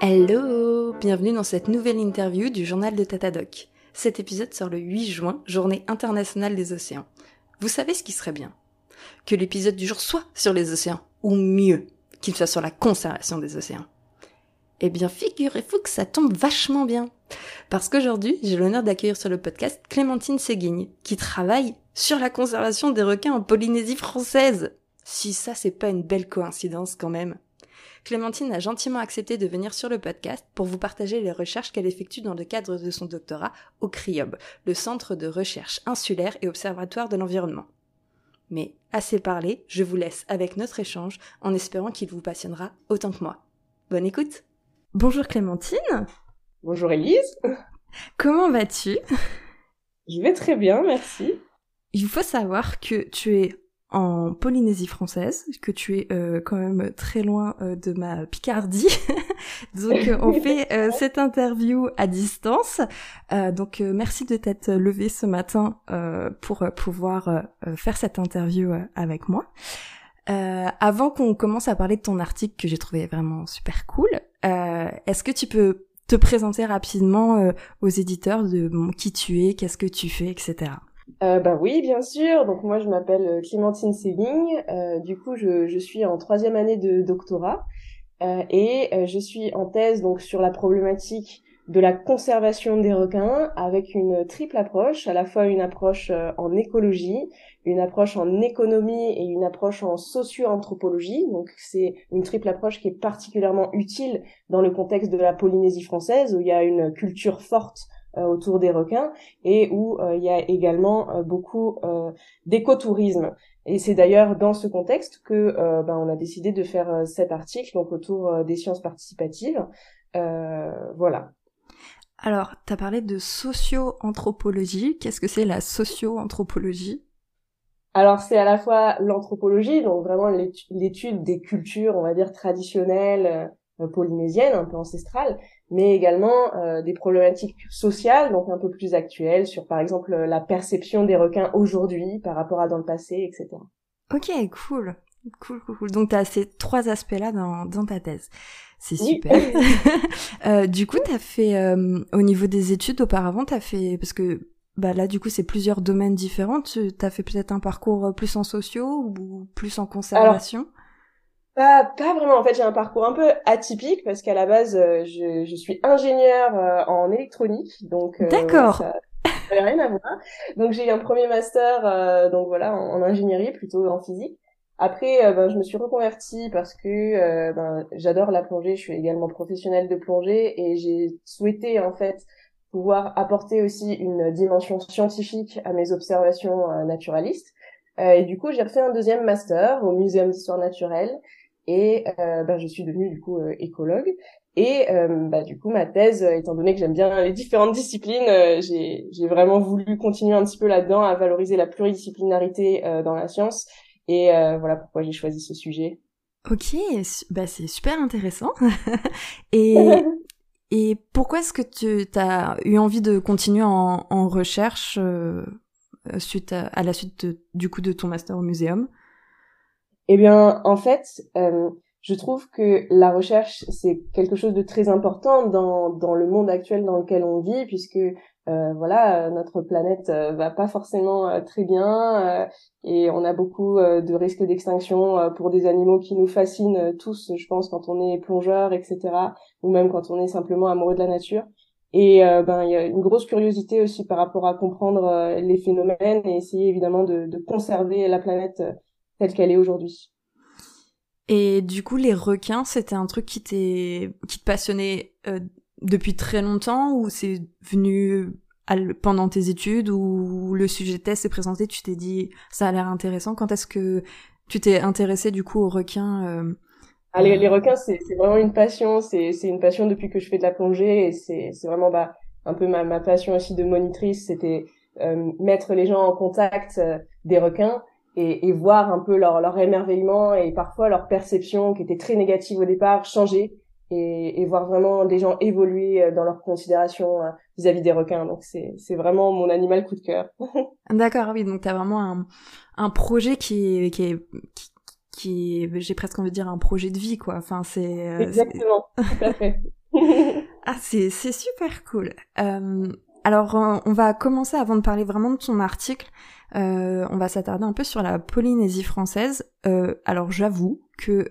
Hello Bienvenue dans cette nouvelle interview du journal de Tatadoc. Cet épisode sort le 8 juin, journée internationale des océans. Vous savez ce qui serait bien? Que l'épisode du jour soit sur les océans, ou mieux, qu'il soit sur la conservation des océans. Eh bien, figurez-vous que ça tombe vachement bien. Parce qu'aujourd'hui, j'ai l'honneur d'accueillir sur le podcast Clémentine Séguigne, qui travaille sur la conservation des requins en Polynésie française. Si ça, c'est pas une belle coïncidence quand même. Clémentine a gentiment accepté de venir sur le podcast pour vous partager les recherches qu'elle effectue dans le cadre de son doctorat au CRIOB, le Centre de recherche insulaire et observatoire de l'environnement. Mais assez parlé, je vous laisse avec notre échange en espérant qu'il vous passionnera autant que moi. Bonne écoute Bonjour Clémentine Bonjour Elise Comment vas-tu? Je vais très bien, merci. Il faut savoir que tu es en Polynésie française, que tu es euh, quand même très loin euh, de ma Picardie. donc euh, on fait cette interview à distance. donc merci de t'être levé ce matin pour pouvoir faire cette interview avec moi. avant qu'on commence à parler de ton article que j'ai trouvé vraiment super cool, est-ce que tu peux te présenter rapidement aux éditeurs de qui tu es, qu'est-ce que tu fais, etc. Euh, bah oui, bien sûr. Donc moi, je m'appelle euh, Clémentine Sévigne. Euh, du coup, je, je, suis en troisième année de doctorat euh, et euh, je suis en thèse donc sur la problématique de la conservation des requins avec une triple approche, à la fois une approche en écologie, une approche en économie et une approche en socio-anthropologie. Donc c'est une triple approche qui est particulièrement utile dans le contexte de la Polynésie française où il y a une culture forte euh, autour des requins et où euh, il y a également euh, beaucoup d'écotourisme. Et c'est d'ailleurs dans ce contexte que ben, on a décidé de faire cet article donc autour des sciences participatives. voilà. Alors, tu as parlé de socio-anthropologie. Qu'est-ce que c'est la socio-anthropologie? Alors c'est à la fois l'anthropologie, donc vraiment l'étude des cultures, on va dire traditionnelles, polynésiennes, un peu ancestrales, mais également euh, des problématiques sociales, donc un peu plus actuelles, sur par exemple la perception des requins aujourd'hui par rapport à dans le passé, etc. Ok, cool. Cool, cool, cool. Donc, tu as ces trois aspects-là dans, dans ta thèse. C'est super. euh, du coup, tu as fait, euh, au niveau des études, auparavant, tu as fait, parce que bah là, du coup, c'est plusieurs domaines différents. Tu as fait peut-être un parcours plus en sociaux ou plus en conservation? Pas, pas vraiment. En fait, j'ai un parcours un peu atypique parce qu'à la base, euh, je, je suis ingénieure euh, en électronique, donc euh, d'accord. Ça n'avait rien à voir. Donc j'ai eu un premier master, donc voilà, en, ingénierie plutôt en physique. Après, ben, je me suis reconvertie parce que ben, j'adore la plongée. Je suis également professionnelle de plongée et j'ai souhaité en fait pouvoir apporter aussi une dimension scientifique à mes observations naturalistes. et du coup, j'ai refait un deuxième master au Muséum d'histoire naturelle et euh, bah, je suis devenue du coup euh, écologue. Et euh, bah, du coup ma thèse étant donné que j'aime bien les différentes disciplines j'ai j'ai vraiment voulu continuer un petit peu là-dedans à valoriser la pluridisciplinarité dans la science. Et voilà pourquoi j'ai choisi ce sujet. Ok bah c'est super intéressant. Et et pourquoi est-ce que tu as eu envie de continuer en, en recherche suite à, à, la suite du coup de ton master au muséum? Eh bien, en fait, euh, je trouve que la recherche, c'est quelque chose de très important dans, dans le monde actuel dans lequel on vit, puisque euh, voilà, notre planète euh, va pas forcément euh, très bien et on a beaucoup de risques d'extinction pour des animaux qui nous fascinent tous, je pense, quand on est plongeur, etc., ou même quand on est simplement amoureux de la nature. Et ben il y a une grosse curiosité aussi par rapport à comprendre les phénomènes et essayer évidemment de, de conserver la planète telle qu'elle est aujourd'hui. Et du coup, les requins, c'était un truc qui t'est, qui te passionnait euh, depuis très longtemps ou c'est venu pendant tes études ou le sujet de thèse s'est présenté, tu t'es dit ça a l'air intéressant. Quand est-ce que tu t'es intéressé du coup aux requins euh, ah, les, les, requins, c'est vraiment une passion. C'est une passion depuis que je fais de la plongée et c'est vraiment bah, un peu ma, ma passion aussi de monitrice. C'était euh, mettre les gens en contact euh, des requins et, et, voir un peu leur, leur émerveillement et parfois leur perception qui était très négative au départ changer et, et, voir vraiment des gens évoluer dans leurs considérations vis-à-vis des requins. Donc c'est c'est vraiment mon animal coup de cœur. D'accord, oui, donc tu as vraiment un, un projet qui est, qui est qui, qui j'ai presque envie de dire un projet de vie quoi. Enfin c'est exactement, tout à fait. ah c'est c'est super cool. Euh, alors, euh, on va commencer avant de parler vraiment de ton article. Euh, on va s'attarder un peu sur la Polynésie française. Euh, alors, j'avoue que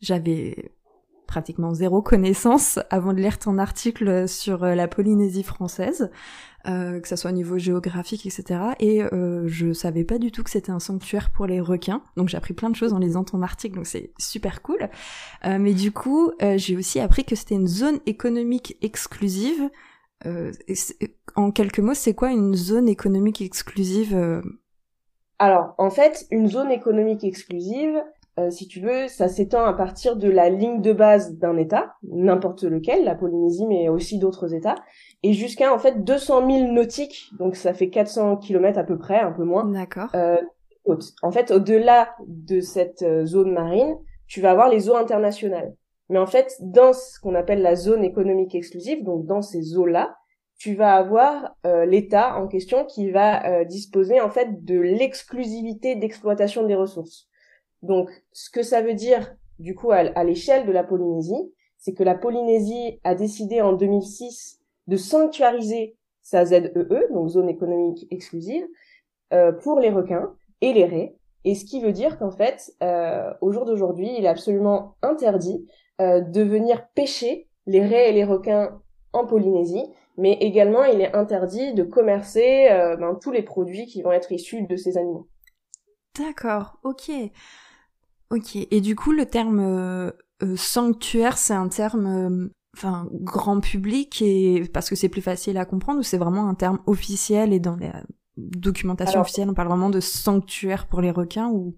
j'avais pratiquement zéro connaissance avant de lire ton article sur la Polynésie française, que ça soit au niveau géographique, etc. Et je savais pas du tout que c'était un sanctuaire pour les requins. Donc j'ai appris plein de choses en lisant ton article, donc c'est super cool. mais du coup, j'ai aussi appris que c'était une zone économique exclusive euh, en quelques mots, c'est quoi une zone économique exclusive euh? Alors, en fait, une zone économique exclusive, euh, si tu veux, ça s'étend à partir de la ligne de base d'un État, n'importe lequel, la Polynésie, mais aussi d'autres États, et jusqu'à en fait 200 000 nautiques, donc ça fait 400 km à peu près, un peu moins. D'accord. Euh, en fait, au-delà de cette zone marine, tu vas avoir les eaux internationales. Mais en fait, dans ce qu'on appelle la zone économique exclusive, donc dans ces eaux-là, tu vas avoir euh, l'État en question qui va euh, disposer en fait de l'exclusivité d'exploitation des ressources. Donc, ce que ça veut dire du coup à, l'échelle de la Polynésie, c'est que la Polynésie a décidé en 2006 de sanctuariser sa ZEE, e, donc zone économique exclusive, euh, pour les requins et les raies. Et ce qui veut dire qu'en fait, au jour d'aujourd'hui, il est absolument interdit euh, de venir pêcher les raies et les requins en Polynésie, mais également il est interdit de commercer euh, ben, tous les produits qui vont être issus de ces animaux. D'accord, ok. Ok, et du coup le terme euh, sanctuaire, c'est un terme enfin grand public et parce que c'est plus facile à comprendre ou c'est vraiment un terme officiel et dans la documentation officielle on parle vraiment de sanctuaire pour les requins ou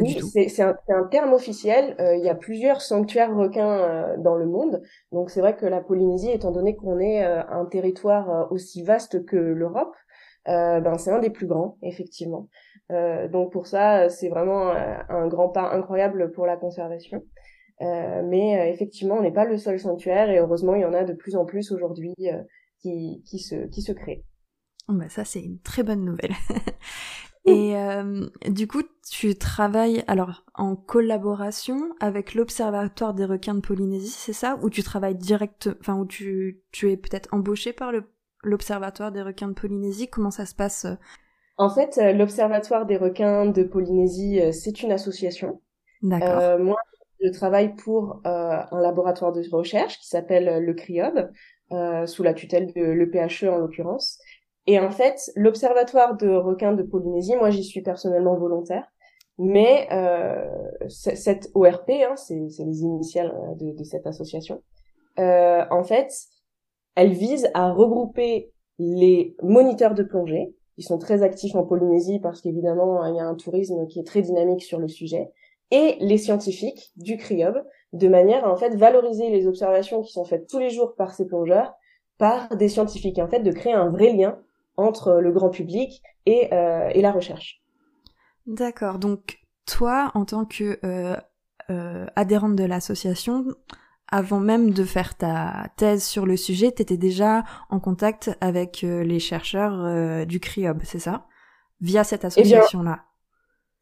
oui, c'est un, un, terme officiel. Euh, il y a plusieurs sanctuaires requins euh, dans le monde. Donc c'est vrai que la Polynésie, étant donné qu'on est euh, un territoire aussi vaste que l'Europe, ben c'est un des plus grands, effectivement. donc pour ça, c'est vraiment un grand pas incroyable pour la conservation. mais effectivement, on n'est pas le seul sanctuaire et heureusement, il y en a de plus en plus aujourd'hui qui, qui, se, qui se créent. Oh bah ça, c'est une très bonne nouvelle. Et euh, du coup, tu travailles alors en collaboration avec l'Observatoire des requins de Polynésie, c'est ça? Ou tu travailles direct, enfin, où tu, tu es peut-être embauché par l'Observatoire des requins de Polynésie? Comment ça se passe En fait, euh, l'Observatoire des requins de Polynésie, euh, c'est une association. D'accord. Euh, moi, je travaille pour euh, un laboratoire de recherche qui s'appelle le CRIOB, sous la tutelle de l'EPHE en l'occurrence. Et en fait, l'observatoire de requins de Polynésie, moi j'y suis personnellement volontaire, mais euh, cette ORP, hein, c'est les initiales euh, de, de cette association, euh, en fait, elle vise à regrouper les moniteurs de plongée, qui sont très actifs en Polynésie parce qu'évidemment il y a un tourisme qui est très dynamique sur le sujet, et les scientifiques du CRIOB, de manière à en fait valoriser les observations qui sont faites tous les jours par ces plongeurs par des scientifiques, en fait de créer un vrai lien entre le grand public et, euh, et la recherche. D'accord. Donc toi, en tant que euh, euh, adhérente de l'association, avant même de faire ta thèse sur le sujet, tu étais déjà en contact avec les chercheurs du CRIOB, c'est ça? Via cette eh association-là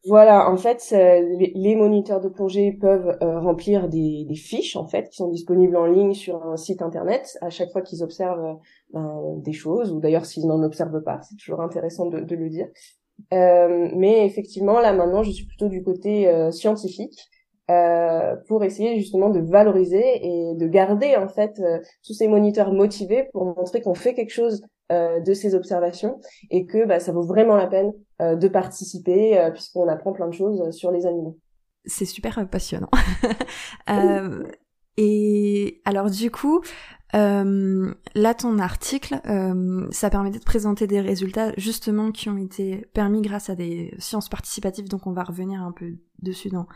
voilà, en fait, les, moniteurs de plongée peuvent remplir des, des, fiches en fait qui sont disponibles en ligne sur un site internet à chaque fois qu'ils observent des choses, ou d'ailleurs s'ils n'en observent pas, c'est toujours intéressant de, de le dire. Euh, mais effectivement, là maintenant, je suis plutôt du côté euh, scientifique euh, pour essayer justement de valoriser et de garder en fait euh, tous ces moniteurs motivés pour montrer qu'on fait quelque chose euh, de ces observations et que bah, ça vaut vraiment la peine de participer puisqu'on apprend plein de choses sur les animaux. C'est super passionnant. et alors du coup, euh, là, ton article, euh, ça permettait de présenter des résultats justement qui ont été permis grâce à des sciences participatives, donc on va revenir un peu dessus dans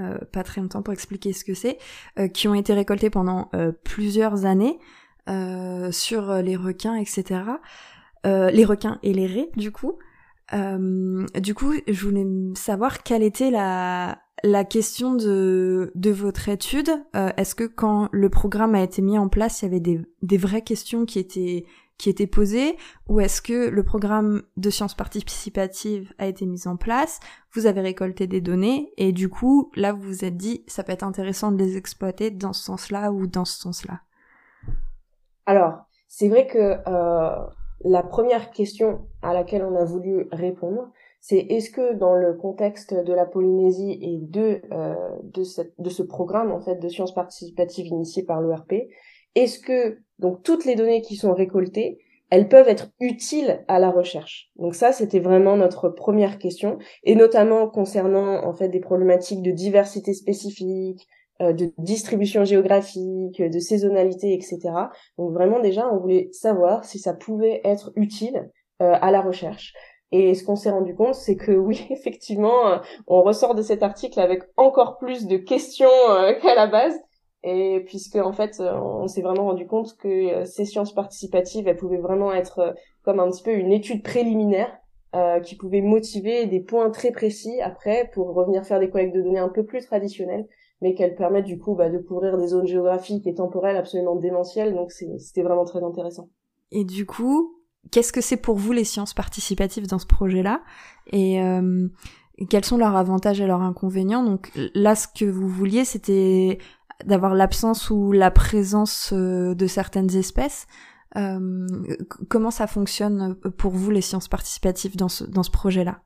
euh, pas très longtemps pour expliquer ce que c'est, euh, qui ont été récoltés pendant plusieurs années sur les requins, etc. les requins et les raies, du coup. du coup, je voulais savoir quelle était la, la question de, de votre étude, euh, est-ce que quand le programme a été mis en place, il y avait des, des vraies questions qui étaient qui étaient posées? Ou est-ce que le programme de sciences participatives a été mis en place, vous avez récolté des données et du coup là vous vous êtes dit ça peut être intéressant de les exploiter dans ce sens-là ou dans ce sens-là. Alors c'est vrai que euh, la première question à laquelle on a voulu répondre c'est est-ce que dans le contexte de la Polynésie et de euh, de, de ce programme en fait de sciences participatives initié par l'ORP, est-ce que donc toutes les données qui sont récoltées, elles peuvent être utiles à la recherche? Donc ça, c'était vraiment notre première question, et notamment concernant en fait des problématiques de diversité spécifique, euh, de distribution géographique, de saisonnalité, etc. Donc vraiment déjà, on voulait savoir si ça pouvait être utile euh, à la recherche. Et ce qu'on s'est rendu compte, c'est que oui, effectivement, euh, on ressort de cet article avec encore plus de questions euh, qu'à la base. Et puisque en fait, euh, on s'est vraiment rendu compte que ces sciences participatives, elles pouvaient vraiment être comme un petit peu une étude préliminaire euh, qui pouvait motiver des points très précis après pour revenir faire des collectes de données un peu plus traditionnelles, mais qu'elles permettent du coup bah, de couvrir des zones géographiques et temporelles absolument démentielles. Donc c'était vraiment très intéressant. Et du coup, qu'est-ce que c'est pour vous les sciences participatives dans ce projet-là et euh, quels sont leurs avantages et leurs inconvénients? Donc là, ce que vous vouliez, c'était d'avoir l'absence ou la présence euh, de certaines espèces. Euh, comment ça fonctionne pour vous les sciences participatives dans ce, projet-là?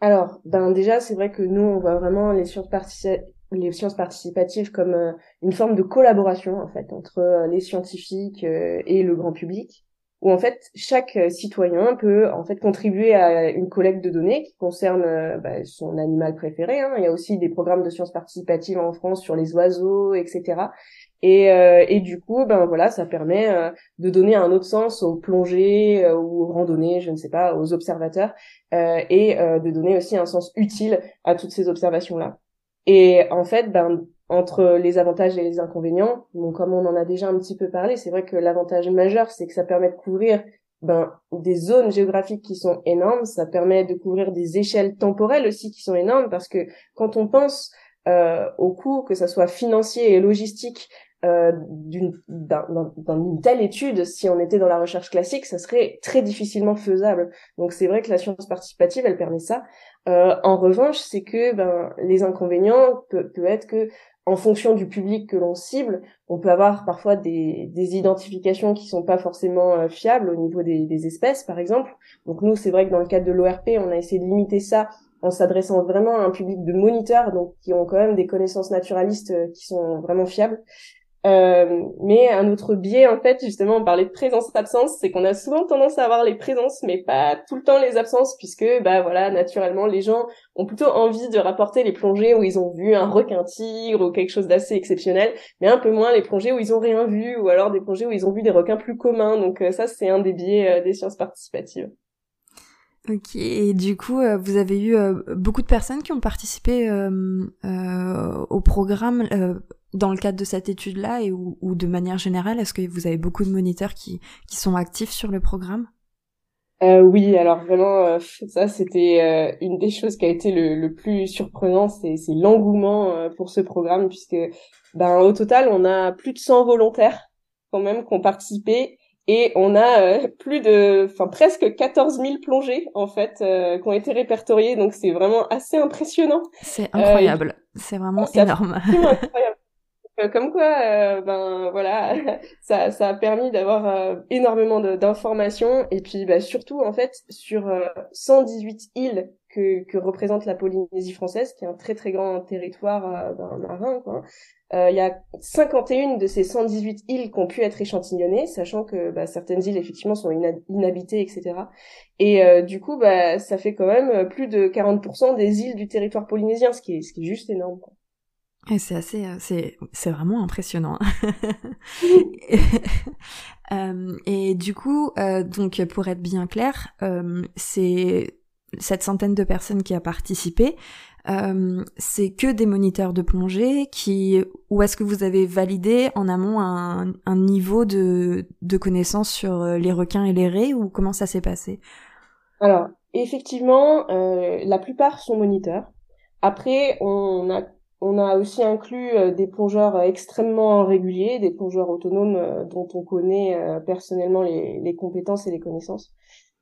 Alors, ben déjà, c'est vrai que nous, on voit vraiment les sciences, participatives comme une forme de collaboration en fait entre les scientifiques et le grand public où en fait chaque euh, citoyen peut en fait contribuer à une collecte de données qui concerne euh, bah, son animal préféré. Hein. Il y a aussi des programmes de sciences participatives en France sur les oiseaux, etc. Et, euh, et du coup, ben voilà, ça permet de donner un autre sens aux plongées ou aux randonnées, je ne sais pas, aux observateurs, et de donner aussi un sens utile à toutes ces observations-là. Et en fait, ben entre les avantages et les inconvénients. Donc, comme on en a déjà un petit peu parlé, c'est vrai que l'avantage majeur, c'est que ça permet de couvrir ben, des zones géographiques qui sont énormes. Ça permet de couvrir des échelles temporelles aussi qui sont énormes parce que quand on pense euh, au coût, que ça soit financier et logistique, euh, d'une telle étude, si on était dans la recherche classique, ça serait très difficilement faisable. Donc c'est vrai que la science participative, elle permet ça. Euh, en revanche, c'est que ben, les inconvénients peut, peut être que en fonction du public que l'on cible, on peut avoir parfois des, des identifications qui sont pas forcément euh, fiables au niveau des, des, espèces, par exemple. Donc nous, c'est vrai que dans le cadre de l'ORP, on a essayé de limiter ça en s'adressant vraiment à un public de moniteurs, donc qui ont quand même des connaissances naturalistes euh, qui sont vraiment fiables. Euh, mais un autre biais, en fait, justement, on parlait de présence-absence, c'est qu'on a souvent tendance à avoir les présences, mais pas tout le temps les absences, puisque, bah voilà, naturellement, les gens ont plutôt envie de rapporter les plongées où ils ont vu un requin-tigre ou quelque chose d'assez exceptionnel, mais un peu moins les plongées où ils ont rien vu, ou alors des plongées où ils ont vu des requins plus communs. Donc euh, ça, c'est un des biais euh, des sciences participatives. Ok, et du coup, euh, vous avez eu beaucoup de personnes qui ont participé au programme dans le cadre de cette étude-là et ou, de manière générale, est-ce que vous avez beaucoup de moniteurs qui, qui sont actifs sur le programme? Euh, Oui, alors vraiment, euh, ça c'était euh, une des choses qui a été le, le plus surprenant, c'est, l'engouement euh, pour ce programme, puisque ben, au total, on a plus de 100 volontaires quand même qui ont participé et on a plus de, enfin presque 14 000 plongées en fait qui ont été répertoriées, donc c'est vraiment assez impressionnant. C'est incroyable, c'est vraiment énorme. incroyable. Euh, comme quoi, euh, ben voilà, ça, ça a permis d'avoir euh, énormément d'informations et puis bah, surtout en fait sur 118 îles que, que représente la Polynésie française, qui est un très très grand territoire ben, marin. Quoi. Il y a 51 de ces 118 îles qui ont pu être échantillonnées, sachant que bah, certaines îles effectivement sont inhabitées, etc. Et du coup, bah, ça fait quand même plus de 40% des îles du territoire polynésien, ce qui est, ce qui est juste énorme. Quoi. C'est assez, euh, c'est, c'est vraiment impressionnant. euh, et du coup, euh, donc pour être bien clair, euh, c'est cette centaine de personnes qui a participé. C'est que des moniteurs de plongée qui, ou est-ce que vous avez validé en amont un, un niveau de, de connaissance sur les requins et les raies ou comment ça s'est passé? Alors, effectivement, la plupart sont moniteurs. après, on a on a aussi inclus des plongeurs extrêmement réguliers, des plongeurs autonomes dont on connaît personnellement les, compétences et les connaissances.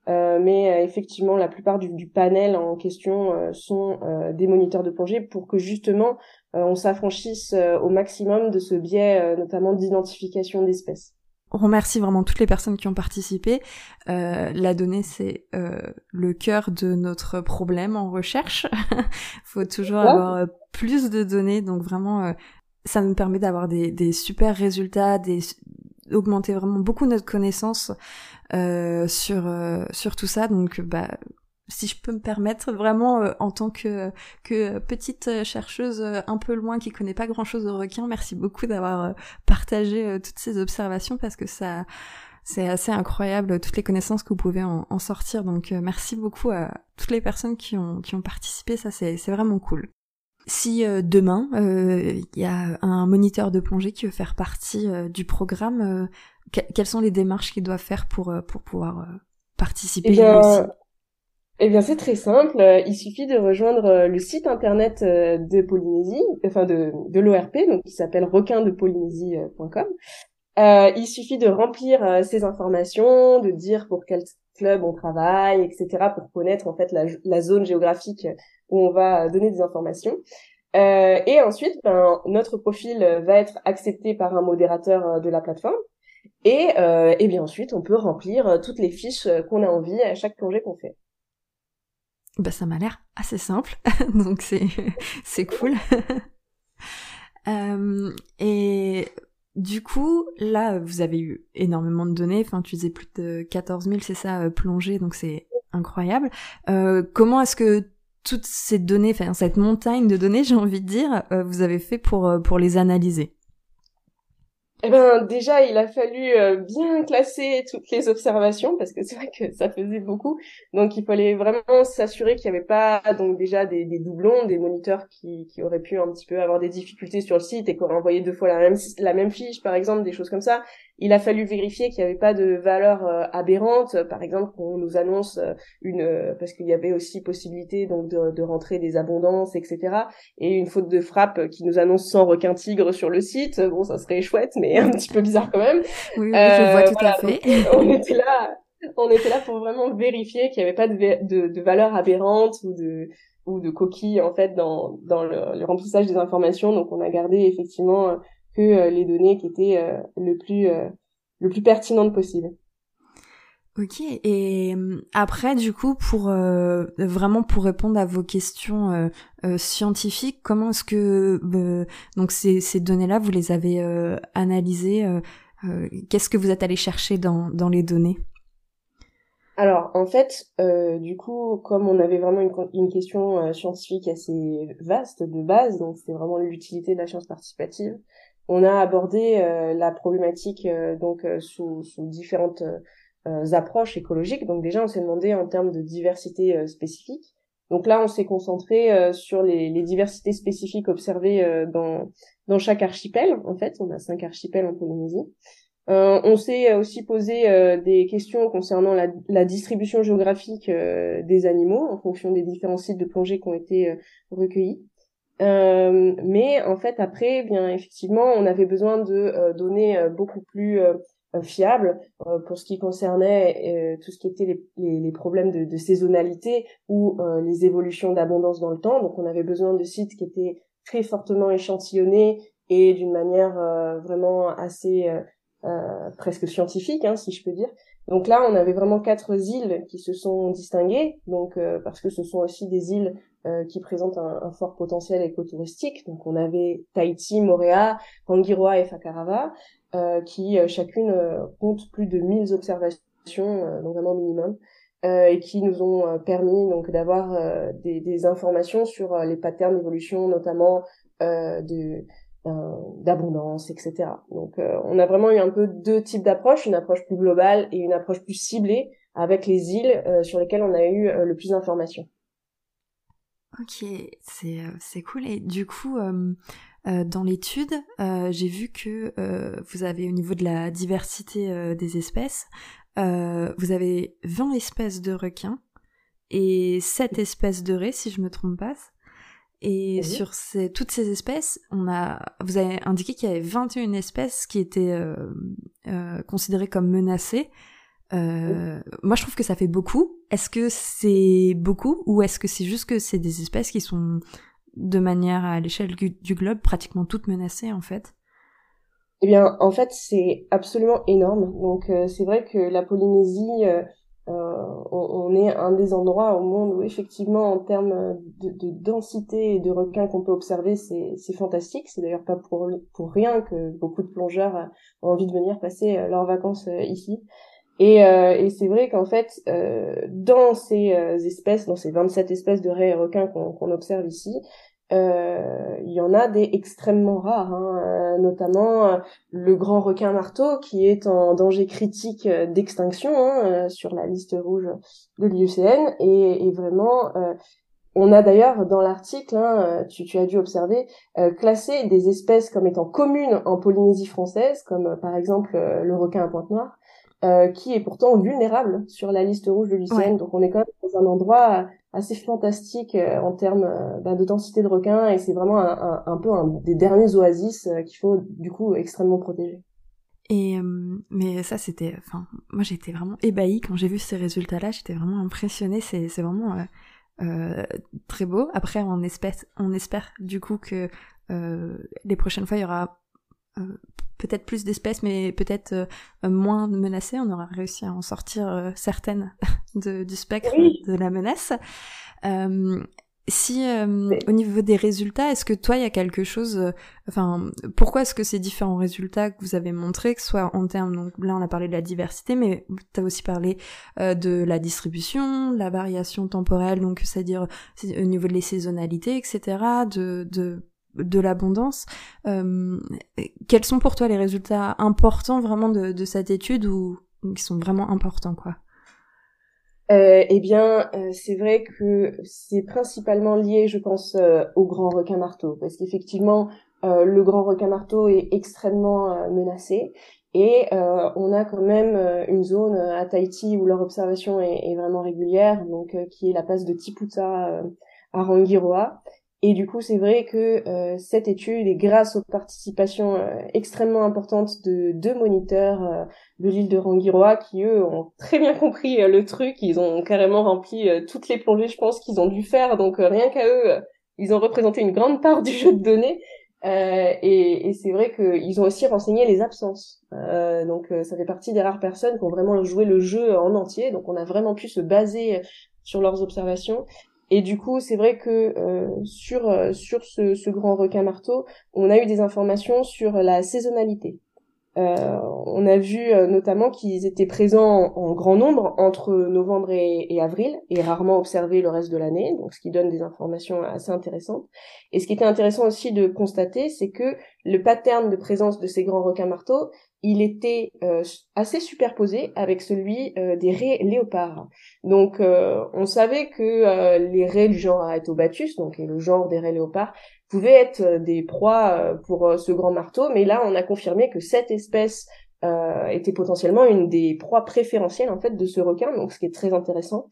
Euh, mais effectivement, la plupart du, panel en question sont des moniteurs de plongée pour que justement on s'affranchisse au maximum de ce biais, notamment d'identification d'espèces on remercie vraiment toutes les personnes qui ont participé. Euh, la donnée, c'est euh, le cœur de notre problème en recherche. faut toujours avoir euh, plus de données, donc vraiment, euh, ça nous permet d'avoir des, des, super résultats, des augmenter vraiment beaucoup notre connaissance euh, sur sur tout ça. Donc, bah, si je peux me permettre, vraiment euh, en tant que, que petite chercheuse euh, un peu loin qui connaît pas grand chose aux requins, merci beaucoup d'avoir euh, partagé toutes ces observations parce que ça c'est assez incroyable toutes les connaissances que vous pouvez en, en sortir. Donc merci beaucoup à toutes les personnes qui ont, qui ont participé, ça c'est vraiment cool. Si demain il y a un moniteur de plongée qui veut faire partie du programme, quelles sont les démarches qu'il doit faire pour, pour pouvoir participer eh aussi? Eh bien, c'est très simple. Il suffit de rejoindre euh, le site internet euh, de Polynésie, enfin de, de l'ORP, donc qui s'appelle requindepolynésie.com. Euh, il suffit de remplir euh, ces informations, de dire pour quel club on travaille, etc., pour connaître en fait la, zone géographique où on va donner des informations. Euh, et ensuite, ben, notre profil va être accepté par un modérateur de la plateforme. Et, et bien ensuite, on peut remplir toutes les fiches qu'on a envie à chaque plongée qu'on fait. Bah ça m'a l'air assez simple, donc c'est c'est cool. euh, et du coup, là, vous avez eu énormément de données. Enfin, tu disais plus de 14 000, c'est ça, euh, plongées, donc c'est incroyable. Euh, comment est-ce que toutes ces données, enfin cette montagne de données, j'ai envie de dire, vous avez fait pour pour les analyser? Eh ben déjà, il a fallu euh, bien classer toutes les observations parce que c'est vrai que ça faisait beaucoup. Donc il fallait vraiment s'assurer qu'il n'y avait pas donc déjà des, doublons, des moniteurs qui, qui auraient pu un petit peu avoir des difficultés sur le site et qui auraient envoyé deux fois la même la même fiche par exemple, des choses comme ça. Il a fallu vérifier qu'il n'y avait pas de valeur euh, aberrante, par exemple qu'on nous annonce euh, une euh, parce qu'il y avait aussi possibilité donc de, de, rentrer des abondances, etc. Et une faute de frappe qui nous annonce 100 requins tigres sur le site. Bon, ça serait chouette, mais un petit peu bizarre quand même. Oui, je vois tout à fait. on était là, on était là pour vraiment vérifier qu'il n'y avait pas de, de, de valeur aberrante ou de ou de coquilles en fait dans dans le, le remplissage des informations. Donc on a gardé effectivement que euh, les données qui étaient euh, le plus euh, le plus pertinentes possible. Ok, et après, du coup, pour vraiment pour répondre à vos questions scientifiques, comment est-ce que donc ces, ces données-là, vous les avez analysées Qu'est-ce que vous êtes allé chercher dans, dans les données? Alors, en fait, du coup, comme on avait vraiment une, une question scientifique assez vaste de base, donc c'était vraiment l'utilité de la science participative, on a abordé euh, la problématique euh, donc euh, sous, différentes approches écologiques. Donc déjà, on s'est demandé en termes de diversité spécifique. Donc là, on s'est concentré sur les, diversités spécifiques observées dans, dans chaque archipel. En fait, on a cinq archipels en Polynésie. On s'est aussi posé des questions concernant la, la distribution géographique des animaux en fonction des différents sites de plongée qui ont été recueillis. Euh, mais en fait après, bien effectivement, on avait besoin de euh, données euh, beaucoup plus fiables pour ce qui concernait tout ce qui était les, les, les problèmes de, de, saisonnalité ou les évolutions d'abondance dans le temps. Donc on avait besoin de sites qui étaient très fortement échantillonnés et d'une manière vraiment assez presque scientifique, hein, si je peux dire. Donc là, on avait vraiment quatre îles qui se sont distinguées, donc parce que ce sont aussi des îles euh, qui présentent un, fort potentiel écotouristique. Donc on avait Tahiti, Moréa, Rangiroa et Fakarava, euh, qui euh, chacune euh, compte plus de 1000 observations, donc vraiment minimum, et qui nous ont permis donc d'avoir des, des, informations sur les patterns d'évolution, notamment de d'abondance, etc. Donc on a vraiment eu un peu deux types d'approches, une approche plus globale et une approche plus ciblée avec les îles sur lesquelles on a eu le plus d'informations. Ok, c'est euh, c'est cool. Et du coup, euh, euh, dans l'étude, j'ai vu que vous avez au niveau de la diversité des espèces, vous avez 20 espèces de requins et 7 espèces de raies, si je me trompe pas. Et sur ces, toutes ces espèces, on a, vous avez indiqué qu'il y avait 21 espèces qui étaient considérées comme menacées. Moi, je trouve que ça fait beaucoup. Est-ce que c'est beaucoup ou est-ce que c'est juste que c'est des espèces qui sont de manière à l'échelle du globe pratiquement toutes menacées en fait? Eh bien, en fait, c'est absolument énorme. Donc, c'est vrai que la Polynésie euh, on, est un des endroits au monde où effectivement en termes de, densité et de requins qu'on peut observer, c'est fantastique. C'est d'ailleurs pas pour, pour rien que beaucoup de plongeurs ont envie de venir passer euh, leurs vacances euh, ici. Et, et c'est vrai qu'en fait, dans ces espèces, dans ces 27 espèces de raies et requins qu'on observe ici, euh, il y en a des extrêmement rares, hein, euh, notamment euh, le grand requin marteau qui est en danger critique d'extinction hein, sur la liste rouge de l'IUCN et, et, vraiment on a d'ailleurs dans l'article, hein, tu, tu, as dû observer, classé des espèces comme étant communes en Polynésie française, comme par exemple le requin à pointe noire, qui est pourtant vulnérable sur la liste rouge de l'IUCN. Donc on est quand même dans un endroit assez fantastique euh, en termes euh, bah, de densité de requins et c'est vraiment un, un, peu un des derniers oasis euh, qu'il faut du coup extrêmement protéger. Et mais ça c'était, enfin moi j'étais vraiment ébahie quand j'ai vu ces résultats-là, j'étais vraiment impressionnée. C'est c'est vraiment euh, très beau. Après on espère on espère du coup que les prochaines fois il y aura peut-être plus d'espèces, mais peut-être euh, moins menacées. On aura réussi à en sortir euh, certaines de, du spectre de la menace. Euh, si au niveau des résultats, est-ce que toi il y a quelque chose, enfin pourquoi est-ce que ces différents résultats que vous avez montrés, que ce soit en termes, donc là on a parlé de la diversité, mais tu as aussi parlé de la distribution, la variation temporelle, donc c'est-à-dire au niveau de les saisonnalités, etc., de, de de l'abondance. Euh, quels sont pour toi les résultats importants vraiment de, cette étude ou, qui sont vraiment importants quoi? Euh, eh bien, euh, c'est vrai que c'est principalement lié, je pense, au grand requin marteau, parce qu'effectivement, le grand requin marteau est extrêmement menacé, et on a quand même une zone à Tahiti où leur observation est, vraiment régulière, donc qui est la place de Tiputa à Rangiroa, et du coup, c'est vrai que euh, cette étude est grâce aux participations euh, extrêmement importantes de deux moniteurs euh, de l'île de Rangiroa qui, eux, ont très bien compris le truc. Ils ont carrément rempli toutes les plongées, je pense, qu'ils ont dû faire. Donc, rien qu'à eux, ils ont représenté une grande part du jeu de données. et, et c'est vrai qu'ils ont aussi renseigné les absences. donc, ça fait partie des rares personnes qui ont vraiment joué le jeu en entier. Donc, on a vraiment pu se baser sur leurs observations et du coup, c'est vrai que euh, sur euh, sur ce, ce, grand requin marteau, on a eu des informations sur la saisonnalité. Euh, on a vu euh, notamment qu'ils étaient présents en, grand nombre entre novembre et, et, avril et rarement observés le reste de l'année, donc ce qui donne des informations assez intéressantes. Et ce qui était intéressant aussi de constater, c'est que le pattern de présence de ces grands requins marteaux il était euh, assez superposé avec celui euh, des raies léopards. Donc euh, on savait que les raies du genre Aetobatus, donc le genre des raies léopards, pouvaient être des proies pour ce grand marteau, mais là on a confirmé que cette espèce était potentiellement une des proies préférentielles en fait de ce requin, donc ce qui est très intéressant.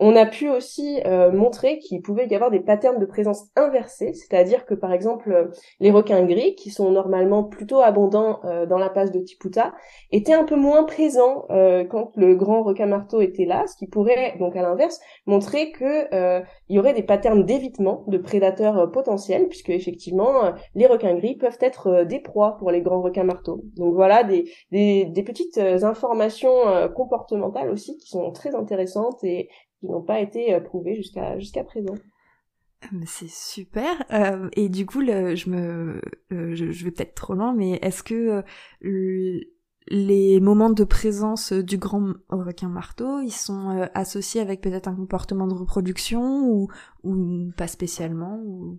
On a pu aussi euh, montrer qu'il pouvait y avoir des patterns de présence inversés, c'est-à-dire que par exemple euh, les requins gris, qui sont normalement plutôt abondants euh, dans la passe de Tiputa, étaient un peu moins présents quand le grand requin marteau était là, ce qui pourrait donc à l'inverse montrer que il y aurait des patterns d'évitement de prédateurs potentiels, puisque effectivement les requins gris peuvent être des proies pour les grands requins marteaux. Donc voilà des, des, des petites informations comportementales aussi qui sont très intéressantes et qui n'ont pas été euh, prouvés jusqu'à jusqu'à présent. C'est super. Euh, et du coup, je me, euh, je, vais peut-être trop loin, mais est-ce que les moments de présence du grand requin marteau, ils sont associés avec peut-être un comportement de reproduction ou, ou pas spécialement ou...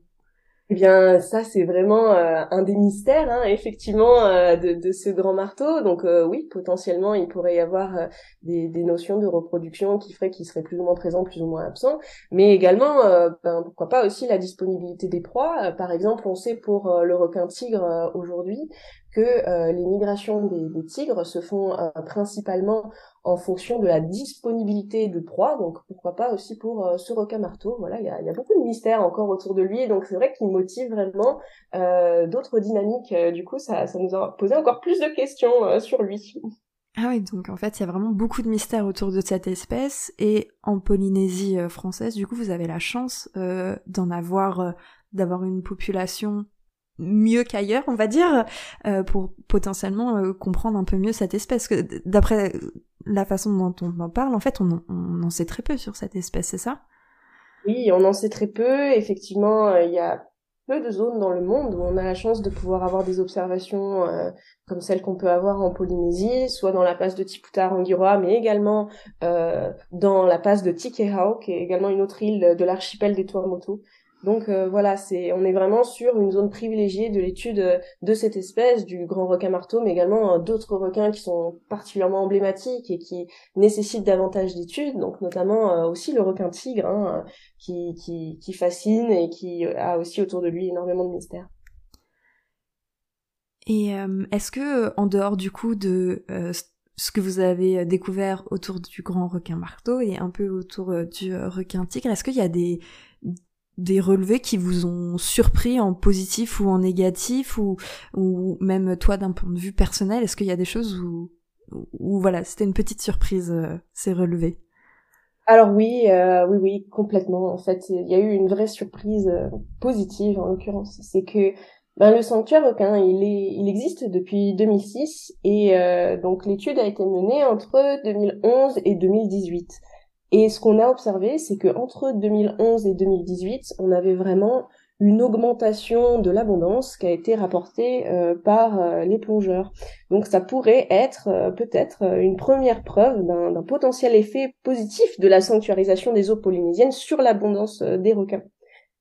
Eh bien, ça c'est vraiment euh, un des mystères, hein, effectivement, euh, de, de, ce grand marteau. Donc euh, oui, potentiellement, il pourrait y avoir des, des, notions de reproduction qui feraient qu'il serait plus ou moins présent, plus ou moins absent. Mais également, ben, pourquoi pas aussi la disponibilité des proies. par exemple, on sait pour le requin tigre aujourd'hui que les migrations des, des, tigres se font principalement en fonction de la disponibilité de proie. Donc pourquoi pas aussi pour euh, ce requin marteau. Voilà, il y a, beaucoup de mystères encore autour de lui. Donc c'est vrai qu'il motive vraiment euh, d'autres dynamiques. Euh, du coup, ça, nous a posé encore plus de questions sur lui. Ah oui, donc en fait, il y a vraiment beaucoup de mystères autour de cette espèce. Et en Polynésie française, du coup, vous avez la chance d'en avoir, d'avoir une population mieux qu'ailleurs, on va dire, pour potentiellement comprendre un peu mieux cette espèce. D'après la façon dont on en parle, en fait, on, en sait très peu sur cette espèce, c'est ça? Oui, on en sait très peu. Effectivement, euh, il y a peu de zones dans le monde où on a la chance de pouvoir avoir des observations comme celles qu'on peut avoir en Polynésie, soit dans la passe de Tiputa Rangiroa, mais également dans la passe de Tikehau, qui est également une autre île de l'archipel des Tuamotu. Donc euh, voilà, c'est on est vraiment sur une zone privilégiée de l'étude euh, de cette espèce, du grand requin marteau, mais également euh, d'autres requins qui sont particulièrement emblématiques et qui nécessitent davantage d'études, donc notamment aussi le requin tigre, hein, qui, qui, qui fascine et qui a aussi autour de lui énormément de mystères. Et est-ce que en dehors du coup de ce que vous avez découvert autour du grand requin marteau et un peu autour du requin tigre, est-ce qu'il y a des des relevés qui vous ont surpris en positif ou en négatif ou, ou même toi d'un point de vue personnel? Est-ce qu'il y a des choses où, où, voilà, c'était une petite surprise euh, ces relevés? Alors oui, euh, oui, oui, complètement. En fait, il y a eu une vraie surprise euh, positive en l'occurrence. C'est que ben, le sanctuaire requin, il, est, il existe depuis 2006 et donc l'étude a été menée entre 2011 et 2018. Et ce qu'on a observé, c'est que entre 2011 et 2018, on avait vraiment une augmentation de l'abondance qui a été rapportée euh, par euh, les plongeurs. Donc ça pourrait être euh, peut-être une première preuve d'un potentiel effet positif de la sanctuarisation des eaux polynésiennes sur l'abondance des requins.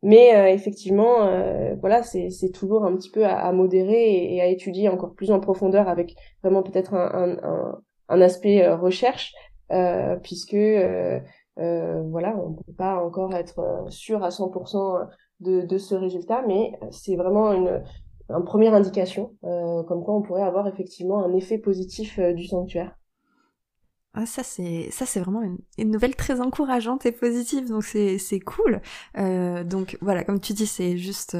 Mais effectivement, voilà, c'est toujours un petit peu à, modérer et, à étudier encore plus en profondeur avec vraiment peut-être un, aspect recherche puisque euh, euh, voilà, on ne peut pas encore être sûr à 100% de, ce résultat, mais c'est vraiment une, première indication, comme quoi on pourrait avoir effectivement un effet positif du sanctuaire. Ah, ça c'est ça c'est vraiment une, une, nouvelle très encourageante et positive donc c'est c'est cool euh, donc voilà comme tu dis c'est juste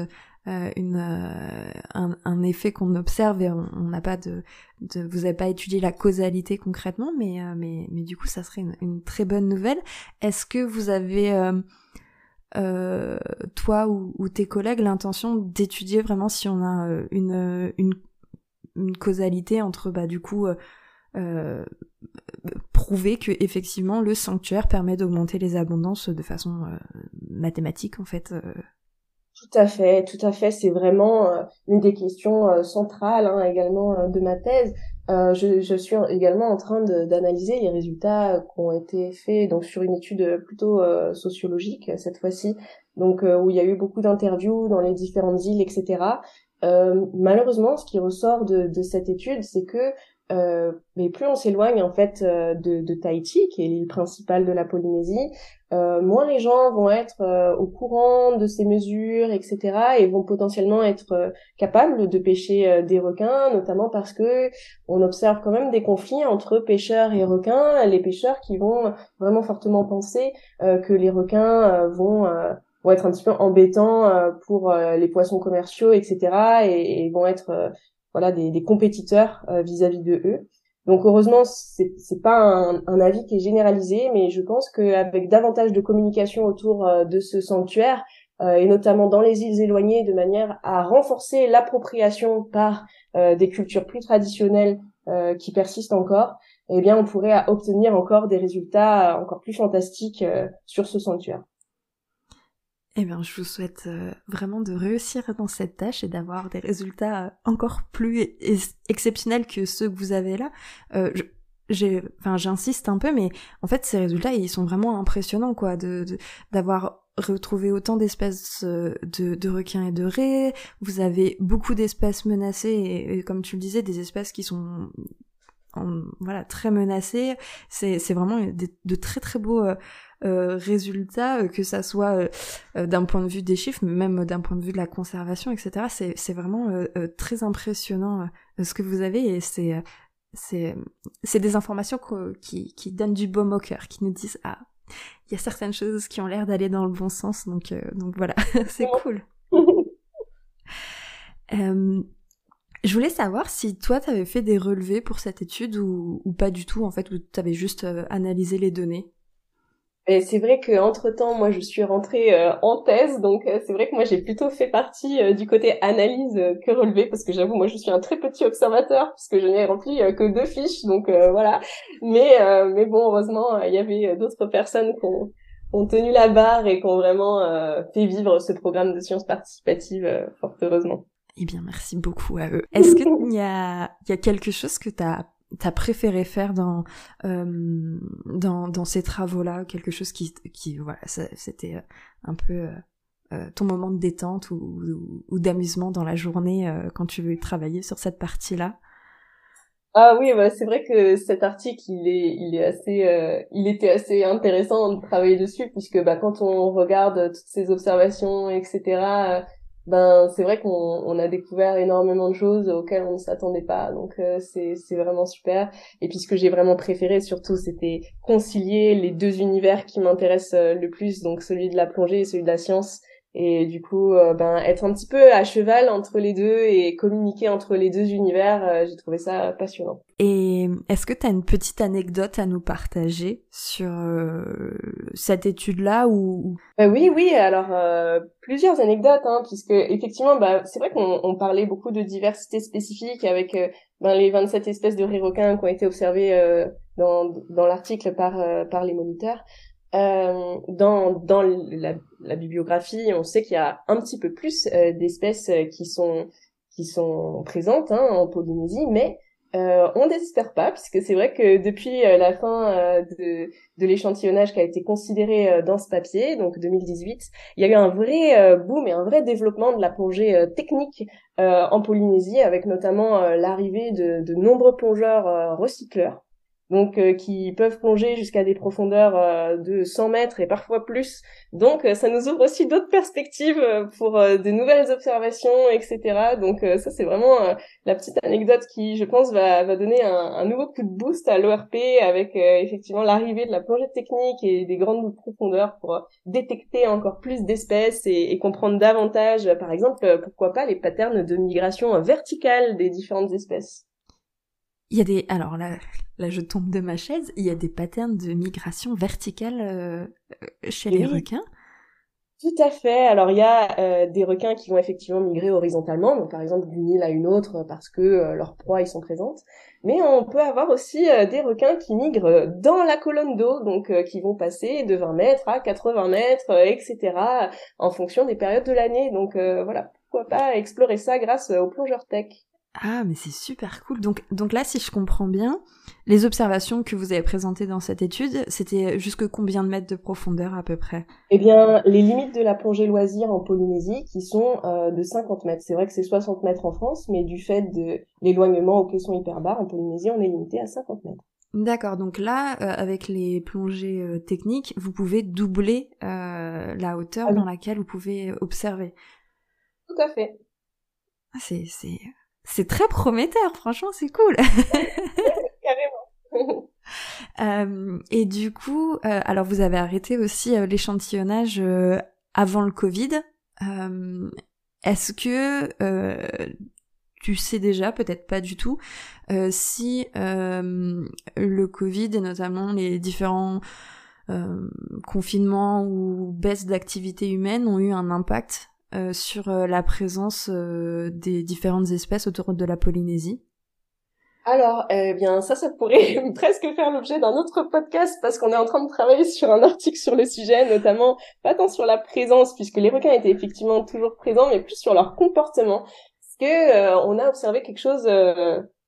euh, euh, un, un, effet qu'on observe et on n'a pas de, vous n'avez pas étudié la causalité concrètement, mais, euh, mais, mais du coup ça serait une, très bonne nouvelle. Est-ce que vous avez toi ou, tes collègues l'intention d'étudier vraiment si on a une, une, une causalité entre bah du coup prouver que effectivement le sanctuaire permet d'augmenter les abondances de façon mathématique en fait tout à fait, tout à fait. C'est vraiment euh, une des questions euh, centrales hein, également euh, de ma thèse. Je, je, suis également en train d'analyser les résultats qui ont été faits donc sur une étude plutôt sociologique cette fois-ci, donc où il y a eu beaucoup d'interviews dans les différentes îles, etc. malheureusement, ce qui ressort de, de cette étude, c'est que euh, mais plus on s'éloigne en fait euh, de, de, Tahiti, qui est l'île principale de la Polynésie, euh, moins les gens vont être euh, au courant de ces mesures, etc., et vont potentiellement être capables de pêcher des requins, notamment parce que on observe quand même des conflits entre pêcheurs et requins, les pêcheurs qui vont vraiment fortement penser que les requins vont vont être un petit peu embêtants pour les poissons commerciaux, etc., et, et vont être voilà des, des compétiteurs euh, vis-à-vis de eux. Donc heureusement, c'est c'est pas un, un, avis qui est généralisé, mais je pense qu'avec davantage de communication autour euh, de ce sanctuaire euh, et notamment dans les îles éloignées, de manière à renforcer l'appropriation par des cultures plus traditionnelles qui persistent encore, eh bien on pourrait obtenir encore des résultats encore plus fantastiques sur ce sanctuaire. Eh bien, je vous souhaite euh, vraiment de réussir dans cette tâche et d'avoir des résultats euh, encore plus exceptionnels que ceux que vous avez là. Euh, enfin, j'insiste un peu, mais en fait, ces résultats, ils sont vraiment impressionnants, quoi, d'avoir retrouvé autant d'espèces de, de, requins et de raies. Vous avez beaucoup d'espèces menacées et, comme tu le disais, des espèces qui sont voilà très menacées. C'est vraiment de très très beaux euh, résultats, euh, que ça soit euh, d'un point de vue des chiffres, mais même d'un point de vue de la conservation, etc. C'est vraiment très impressionnant ce que vous avez et c'est c'est c'est des informations qui qui donnent du baume au cœur, qui nous disent ah il y a certaines choses qui ont l'air d'aller dans le bon sens, donc euh, donc voilà, c'est cool. euh, je voulais savoir si toi tu avais fait des relevés pour cette étude ou, ou pas du tout en fait, ou tu avais juste euh, analysé les données. C'est vrai que entre temps, moi, je suis rentrée euh, en thèse, donc euh, c'est vrai que moi, j'ai plutôt fait partie euh, du côté analyse que relevé, parce que j'avoue, moi, je suis un très petit observateur, puisque je n'ai rempli que deux fiches, donc voilà. Mais mais bon, heureusement, il y avait d'autres personnes qui ont, tenu la barre et qui ont vraiment fait vivre ce programme de sciences participatives, fort heureusement. Eh bien, merci beaucoup à eux. Est-ce qu'il y a, y a quelque chose que tu as t'as préféré faire dans euh, dans, dans ces travaux-là quelque chose qui qui voilà c'était euh, un peu euh, euh, ton moment de détente ou, d'amusement dans la journée quand tu veux travailler sur cette partie-là? Ah oui bah, c'est vrai que cet article il est il est assez il était assez intéressant de travailler dessus puisque bah quand on regarde toutes ces observations etc ben c'est vrai qu'on on a découvert énormément de choses auxquelles on ne s'attendait pas donc euh, c'est c'est vraiment super. Et puis ce que j'ai vraiment préféré surtout c'était concilier les deux univers qui m'intéressent euh, le plus donc celui de la plongée et celui de la science et du coup euh, ben être un petit peu à cheval entre les deux et communiquer entre les deux univers j'ai trouvé ça passionnant et est-ce que tu as une petite anecdote à nous partager sur euh, cette étude-là ou bah Oui, oui. Alors euh, plusieurs anecdotes, hein, puisque effectivement, bah, c'est vrai qu'on on parlait beaucoup de diversité spécifique avec euh, ben, les 27 espèces de rires requins qui ont été observées dans, dans l'article par par les moniteurs. Dans dans la, la, bibliographie, on sait qu'il y a un petit peu plus d'espèces qui sont qui sont présentes hein, en Polynésie, mais euh, on désespère pas, puisque c'est vrai que depuis euh, la fin euh, de, de l'échantillonnage qui a été considéré euh, dans ce papier, donc 2018, il y a eu un vrai boom et un vrai développement de la plongée technique en Polynésie, avec notamment l'arrivée de, de, nombreux plongeurs recycleurs donc euh, qui peuvent plonger jusqu'à des profondeurs euh, de 100 mètres et parfois plus. Donc euh, ça nous ouvre aussi d'autres perspectives pour de nouvelles observations, etc. Donc ça c'est vraiment la petite anecdote qui, je pense, va, va donner un, un nouveau coup de boost à l'ORP avec effectivement l'arrivée de la plongée technique et des grandes profondeurs pour détecter encore plus d'espèces et, et comprendre davantage, par exemple, pourquoi pas les patterns de migration verticale des différentes espèces. Il y a des alors là là je tombe de ma chaise, il y a des patterns de migration verticale euh, chez les requins. Tout à fait. Alors il y a euh, des requins qui vont effectivement migrer horizontalement, donc par exemple d'une île à une autre parce que euh, leurs proies y sont présentes. Mais on peut avoir aussi des requins qui migrent dans la colonne d'eau, donc qui vont passer de 20 mètres à 80 mètres, etc. en fonction des périodes de l'année. Donc voilà, pourquoi pas explorer ça grâce aux plongeurs tech. Ah, mais c'est super cool. Donc, donc là, si je comprends bien, les observations que vous avez présentées dans cette étude, c'était jusque combien de mètres de profondeur à peu près? Eh bien, les limites de la plongée loisir en Polynésie, qui sont euh, de 50 mètres. C'est vrai que c'est 60 mètres en France, mais du fait de l'éloignement aux caissons hyperbares, en Polynésie, on est limité à 50 mètres. D'accord, donc là, euh, avec les plongées euh, techniques, vous pouvez doubler la hauteur ah dans laquelle vous pouvez observer. Tout à fait. Ah, c'est, c'est, très prometteur, franchement, c'est cool. Carrément. euh, et du coup, euh, alors vous avez arrêté aussi euh, l'échantillonnage avant le Covid. Est-ce que tu sais déjà, peut-être pas du tout, si le Covid et notamment les différents confinements ou baisses d'activité humaine ont eu un impact euh, sur euh, la présence euh, des différentes espèces autour de la Polynésie alors, eh bien, ça, ça pourrait presque faire l'objet d'un autre podcast parce qu'on est en train de travailler sur un article sur le sujet, notamment pas tant sur la présence, puisque les requins étaient effectivement toujours présents, mais plus sur leur comportement. Parce que on a observé quelque chose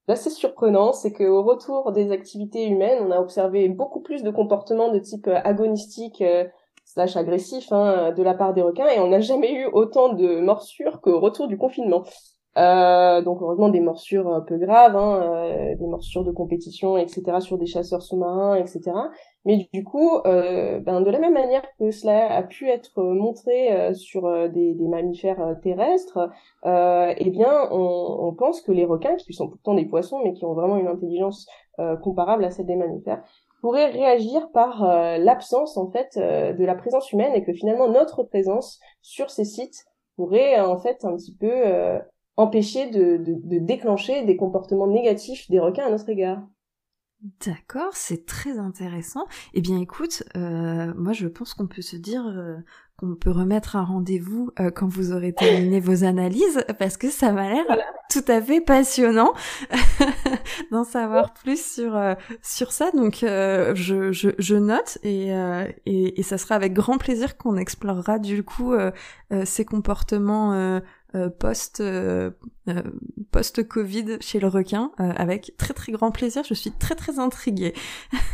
d'assez surprenant, c'est qu'au retour des activités humaines, on a observé beaucoup plus de comportements de type agonistique, slash agressif hein, de la part des requins et on n'a jamais eu autant de morsures qu'au retour du confinement. Euh, donc heureusement des morsures peu graves, hein, euh, des morsures de compétition, etc. sur des chasseurs sous-marins, etc. Mais du coup, euh, ben, de la même manière que cela a pu être montré euh, sur des, des, mammifères terrestres, eh bien, on, on, pense que les requins, qui sont pourtant des poissons, mais qui ont vraiment une intelligence comparable à celle des mammifères, pourraient réagir par l'absence en fait de la présence humaine et que finalement notre présence sur ces sites pourrait en fait un petit peu empêcher de, déclencher des comportements négatifs des requins à notre égard. D'accord, c'est très intéressant. Eh bien écoute, euh, moi je pense qu'on peut se dire euh, qu'on peut remettre un rendez-vous euh, quand vous aurez terminé vos analyses, parce que ça m'a l'air tout à fait passionnant d'en savoir plus sur sur ça. Donc je, je, je, note et, et, et ça sera avec grand plaisir qu'on explorera du coup ces comportements euh, post euh, euh, post Covid chez le requin avec très très grand plaisir. Je suis très très intriguée.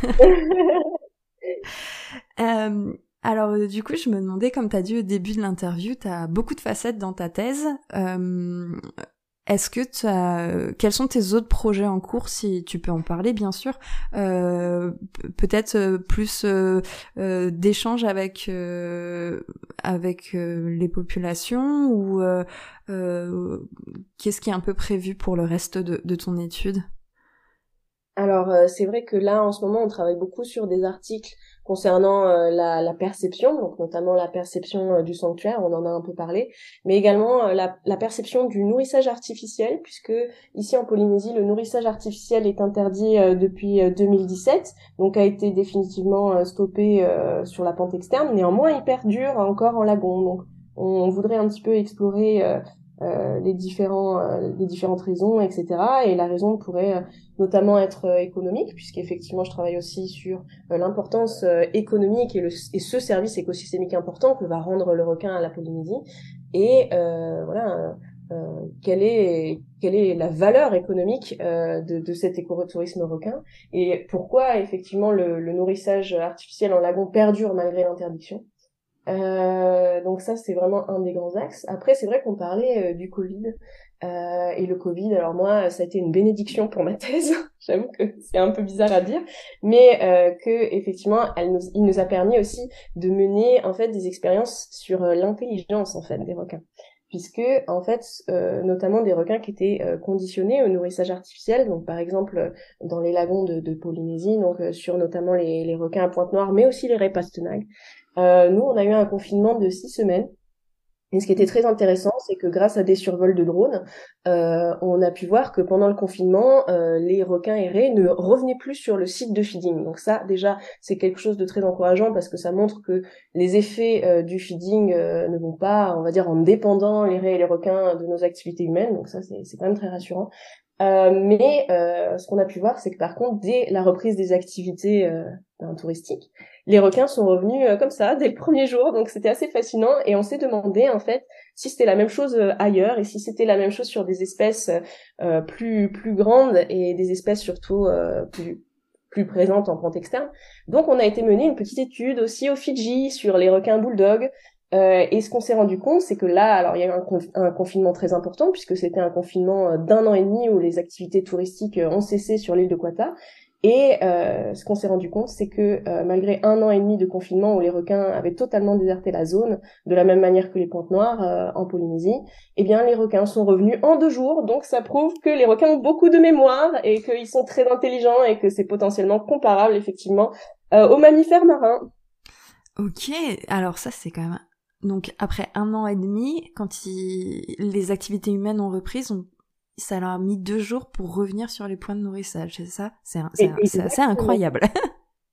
alors du coup, je me demandais, comme tu as dit au début de l'interview, tu as beaucoup de facettes dans ta thèse. Est-ce que tu as... Quels sont tes autres projets en cours, si tu peux en parler, bien sûr? Euh, Peut-être euh, plus euh, euh, d'échanges avec euh, avec les populations ou qu'est-ce qui est un peu prévu pour le reste de ton étude? Alors c'est vrai que là en ce moment on travaille beaucoup sur des articles concernant euh, la, perception, donc notamment la perception euh, du sanctuaire, on en a un peu parlé, mais également euh, la, la, perception du nourrissage artificiel, puisque ici en Polynésie, le nourrissage artificiel est interdit depuis 2017, donc a été définitivement stoppé sur la pente externe. Néanmoins, il perdure encore en lagon, donc on voudrait un petit peu explorer euh, les différents euh, les différentes raisons etc et la raison pourrait euh, notamment être économique puisqu'effectivement je travaille aussi sur l'importance économique et, le, et ce service écosystémique important que va rendre le requin à la Polynésie. Et voilà quelle est quelle est la valeur économique de, de cet écotourisme requin et pourquoi effectivement le, le nourrissage artificiel en lagon perdure malgré l'interdiction euh, donc ça, c'est vraiment un des grands axes. Après, c'est vrai qu'on parlait euh, du Covid. Euh, et le Covid, alors moi, ça a été une bénédiction pour ma thèse. J'avoue que c'est un peu bizarre à dire, mais euh, que effectivement, il nous a permis aussi de mener en fait des expériences sur l'intelligence en fait des requins, puisque en fait, notamment des requins qui étaient conditionnés au nourrissage artificiel. Donc par exemple dans les lagons de, Polynésie, donc sur notamment les, les requins à pointe noire, mais aussi les raies pastenagues. Euh, nous, on a eu un confinement de six semaines. Et ce qui était très intéressant, c'est que grâce à des survols de drones, euh, on a pu voir que pendant le confinement, euh, les requins errés ne revenaient plus sur le site de feeding. Donc ça, déjà, c'est quelque chose de très encourageant parce que ça montre que les effets du feeding ne vont pas, on va dire, en dépendant les raies et les requins de nos activités humaines. Donc ça, c'est quand même très rassurant. mais ce qu'on a pu voir, c'est que par contre, dès la reprise des activités ben, touristiques, les requins sont revenus euh, comme ça dès le premier jour, donc c'était assez fascinant et on s'est demandé en fait si c'était la même chose euh, ailleurs et si c'était la même chose sur des espèces euh, plus plus grandes et des espèces surtout plus plus présentes en pente externe. Donc on a été mené une petite étude aussi au Fidji sur les requins bulldog. et ce qu'on s'est rendu compte, c'est que là, alors il y a eu un confinement très important puisque c'était un confinement d'un an et demi où les activités touristiques ont cessé sur l'île de Quata. Et euh, ce qu'on s'est rendu compte, c'est que euh, malgré un an et demi de confinement où les requins avaient totalement déserté la zone, de la même manière que les pointes noires euh, en Polynésie, eh bien les requins sont revenus en deux jours. Donc ça prouve que les requins ont beaucoup de mémoire et qu'ils sont très intelligents et que c'est potentiellement comparable effectivement aux mammifères marins. Ok, alors ça c'est quand même donc après un an et demi, quand les activités humaines ont repris, on ça leur a mis deux jours pour revenir sur les points de nourrissage, c'est ça? C'est assez incroyable.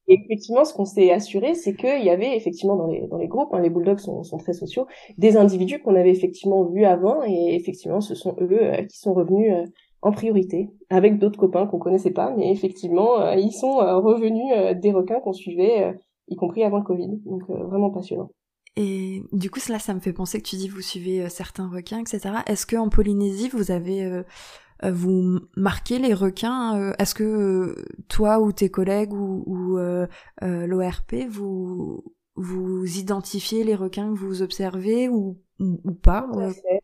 Et effectivement, ce qu'on s'est assuré, c'est qu'il y avait effectivement dans les, dans les groupes, hein, les bulldogs sont, sont, très sociaux, des individus qu'on avait effectivement vus avant, et effectivement, ce sont eux euh, qui sont revenus euh, en priorité, avec d'autres copains qu'on connaissait pas, mais effectivement, euh, ils sont revenus des requins qu'on suivait, y compris avant le Covid. Donc vraiment passionnant. Et du coup, cela, ça me fait penser que tu dis vous suivez euh, certains requins, etc. Est-ce que en Polynésie, vous avez euh, euh, vous marquez les requins Est-ce que toi ou tes collègues ou, ou l'ORP vous vous identifiez les requins que vous observez ou ou, pas Tout à fait.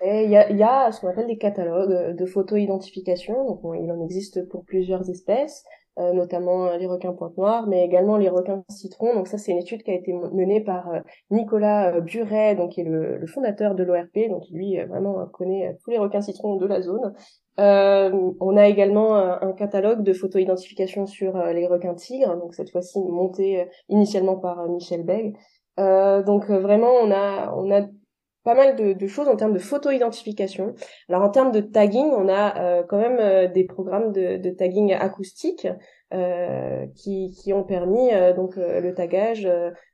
fait. Il y a, il y a ce qu'on appelle des catalogues de photo-identification. Donc, il en existe pour plusieurs espèces. Euh, notamment euh, les requins pointe noire, mais également les requins citron. Donc ça, c'est une étude qui a été menée par euh, Nicolas Buret, donc qui est le, le fondateur de l'ORP, donc lui vraiment connaît tous les requins citrons de la zone. on a également un catalogue de photo-identification sur les requins tigres, donc cette fois-ci monté initialement par Michel Beg. donc vraiment, on a on a pas mal de, choses en termes de photo-identification. Alors en termes de tagging, on a euh, quand même euh, des programmes de, tagging acoustique euh, qui, qui, ont permis donc le tagage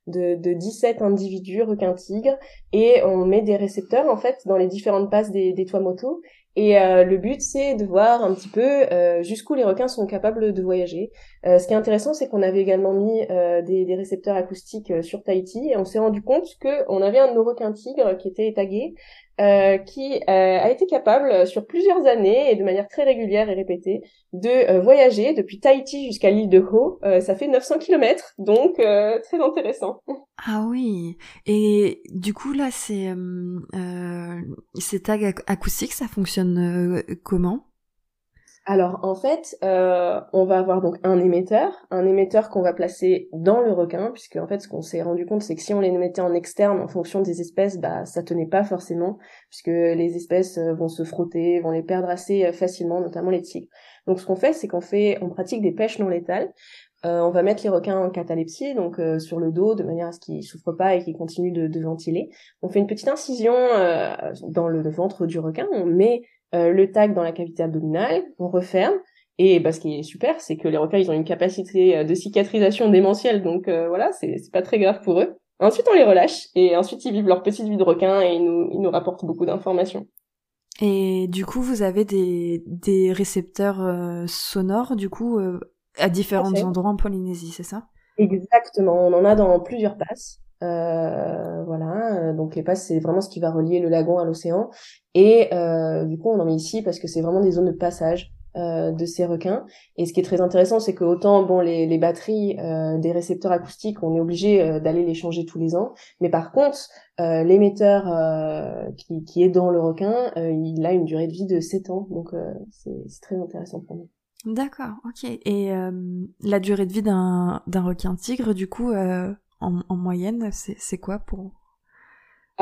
de, de 17 individus requins tigres et on met des récepteurs en fait dans les différentes passes des, des toits motos et euh, le but, c'est de voir un petit peu euh, jusqu'où les requins sont capables de voyager. Euh, ce qui est intéressant, c'est qu'on avait également mis des, des, récepteurs acoustiques sur Tahiti et on s'est rendu compte qu'on avait un de nos requins tigres qui était tagué euh, qui euh, a été capable sur plusieurs années et de manière très régulière et répétée de euh, voyager depuis Tahiti jusqu'à l'île de Ho. ça fait 900 km, donc très intéressant. Ah oui. Et du coup là, c'est ces tags acoustiques, ça fonctionne comment? Alors en fait, euh, on va avoir donc un émetteur, un émetteur qu'on va placer dans le requin, puisque en fait ce qu'on s'est rendu compte c'est que si on les mettait en externe en fonction des espèces, bah ça tenait pas forcément, puisque les espèces euh, vont se frotter, vont les perdre assez euh, facilement, notamment les tigres. Donc ce qu'on fait, c'est qu'on fait, on pratique des pêches non létales. on va mettre les requins en catalepsie, donc sur le dos, de manière à ce qu'ils souffrent pas et qu'ils continuent de, de, ventiler. On fait une petite incision dans le ventre du requin, on met euh, le tag dans la cavité abdominale, on referme. Et bah, ce qui est super, c'est que les requins, ils ont une capacité euh, de cicatrisation démentielle, donc euh, voilà, c'est pas très grave pour eux. Ensuite, on les relâche, et ensuite, ils vivent leur petite vie de requin, et ils nous, ils nous rapportent beaucoup d'informations. Et du coup, vous avez des, des récepteurs sonores, du coup, à différents endroits en Polynésie, c'est ça? Exactement, on en a dans plusieurs passes. Euh, voilà, euh, donc les passes c'est vraiment ce qui va relier le lagon à l'océan et euh, du coup on en met ici parce que c'est vraiment des zones de passage euh, de ces requins et ce qui est très intéressant c'est que autant bon les, les batteries euh, des récepteurs acoustiques on est obligé euh, d'aller les changer tous les ans mais par contre l'émetteur qui, qui est dans le requin il a une durée de vie de 7 ans donc c'est très intéressant pour nous. D'accord, ok. Et la durée de vie d'un requin tigre, du coup, en, moyenne, c'est quoi pour...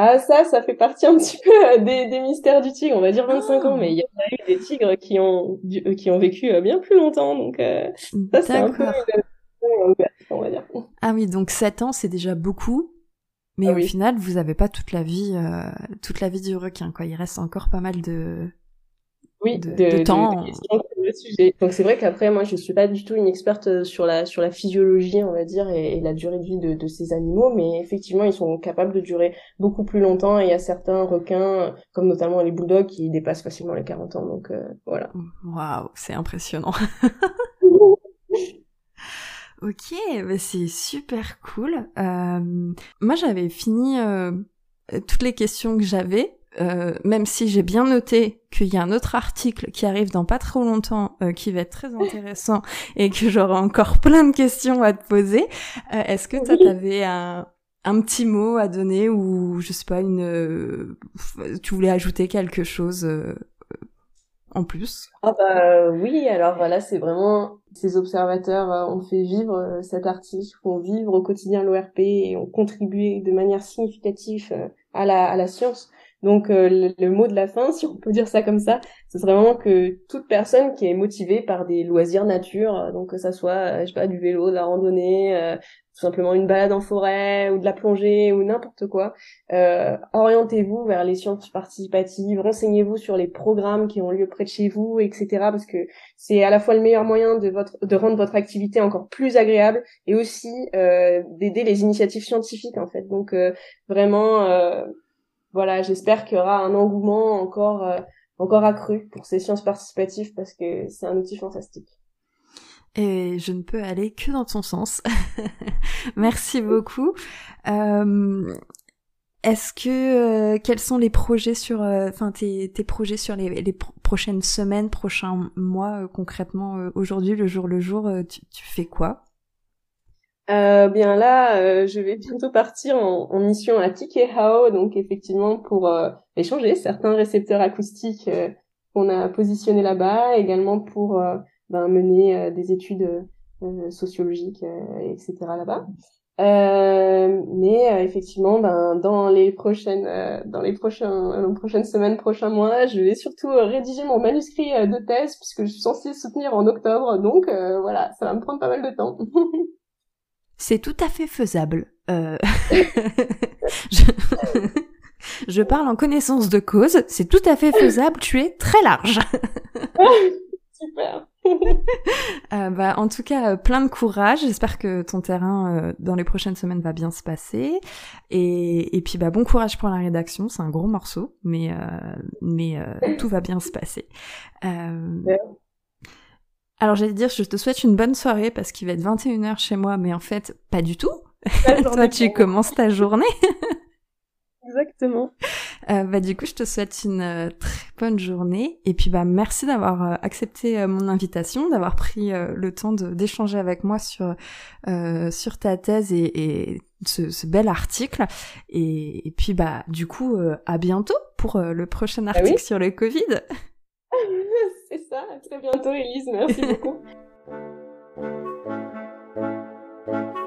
Ah ça, ça fait partie un petit peu euh, des, des mystères du tigre. On va dire 25 ans, mais il y a eu des tigres qui ont euh, qui ont vécu euh, bien plus longtemps. Donc ça c'est un peu on va dire. Ah oui, donc 7 ans c'est déjà beaucoup. Mais ah au final, vous avez pas toute la vie, toute la vie du requin, quoi. Il reste encore pas mal de, oui, de, temps. Le sujet. Donc c'est vrai qu'après moi je suis pas du tout une experte euh, sur la sur la physiologie on va dire et, la durée de vie de, de, ces animaux, mais effectivement ils sont capables de durer beaucoup plus longtemps et il y a certains requins comme notamment les bulldogs qui dépassent facilement les 40 ans donc euh, voilà. Waouh, c'est impressionnant. ok, bah c'est super cool. Euh, moi j'avais fini euh, toutes les questions que j'avais. Euh, même si j'ai bien noté qu'il y a un autre article qui arrive dans pas trop longtemps, euh, qui va être très intéressant et que j'aurai encore plein de questions à te poser, euh, est-ce que toi t'avais un, un petit mot à donner ou je sais pas une, tu voulais ajouter quelque chose en plus? Ah bah oui, alors voilà, c'est vraiment ces observateurs ont fait vivre cet article, ont vivre au quotidien l'ORP et ont contribué de manière significative à la, à la science. Donc euh, le, mot de la fin, si on peut dire ça comme ça, ce serait vraiment que toute personne qui est motivée par des loisirs nature, euh, donc que ça soit, euh, je sais pas, du vélo, de la randonnée, tout simplement une balade en forêt ou de la plongée ou n'importe quoi, orientez-vous vers les sciences participatives, renseignez-vous sur les programmes qui ont lieu près de chez vous, etc. Parce que c'est à la fois le meilleur moyen de votre de rendre votre activité encore plus agréable et aussi d'aider les initiatives scientifiques en fait. Donc vraiment voilà, j'espère qu'il y aura un engouement encore euh, encore accru pour ces sciences participatives parce que c'est un outil fantastique. Et je ne peux aller que dans ton sens. Merci beaucoup. Euh, Est-ce que euh, quels sont les projets sur, enfin tes, projets sur les, prochaines semaines, prochains mois concrètement aujourd'hui, le jour le jour, tu fais quoi? Euh, bien là, euh, je vais bientôt partir en, en mission à Tikehao, donc effectivement pour euh, échanger certains récepteurs acoustiques euh, qu'on a positionnés là-bas, également pour ben, mener des études sociologiques, etc. là-bas. mais effectivement, ben, dans les prochaines, dans les prochains, les prochaines semaines, prochains mois, je vais surtout rédiger mon manuscrit de thèse puisque je suis censée soutenir en octobre, donc voilà, ça va me prendre pas mal de temps. C'est tout à fait faisable. Euh... je... parle en connaissance de cause, c'est tout à fait faisable, tu es très large. Super. Euh, bah, en tout cas, euh, plein de courage. J'espère que ton terrain euh, dans les prochaines semaines va bien se passer. Et, et puis, bah, bon courage pour la rédaction. C'est un gros morceau, mais mais tout va bien se passer. Alors j'allais dire, je te souhaite une bonne soirée parce qu'il va être 21h chez moi, mais en fait, pas du tout. Toi, tu commences ta journée. Exactement. Euh, bah du coup, je te souhaite une euh, très bonne journée et puis bah merci d'avoir euh, accepté euh, mon invitation, d'avoir pris le temps d'échanger avec moi sur sur ta thèse et, et ce, ce, bel article. Et, et, puis bah du coup, à bientôt pour le prochain ah article sur le Covid ça. À très bientôt, Elise. Merci beaucoup.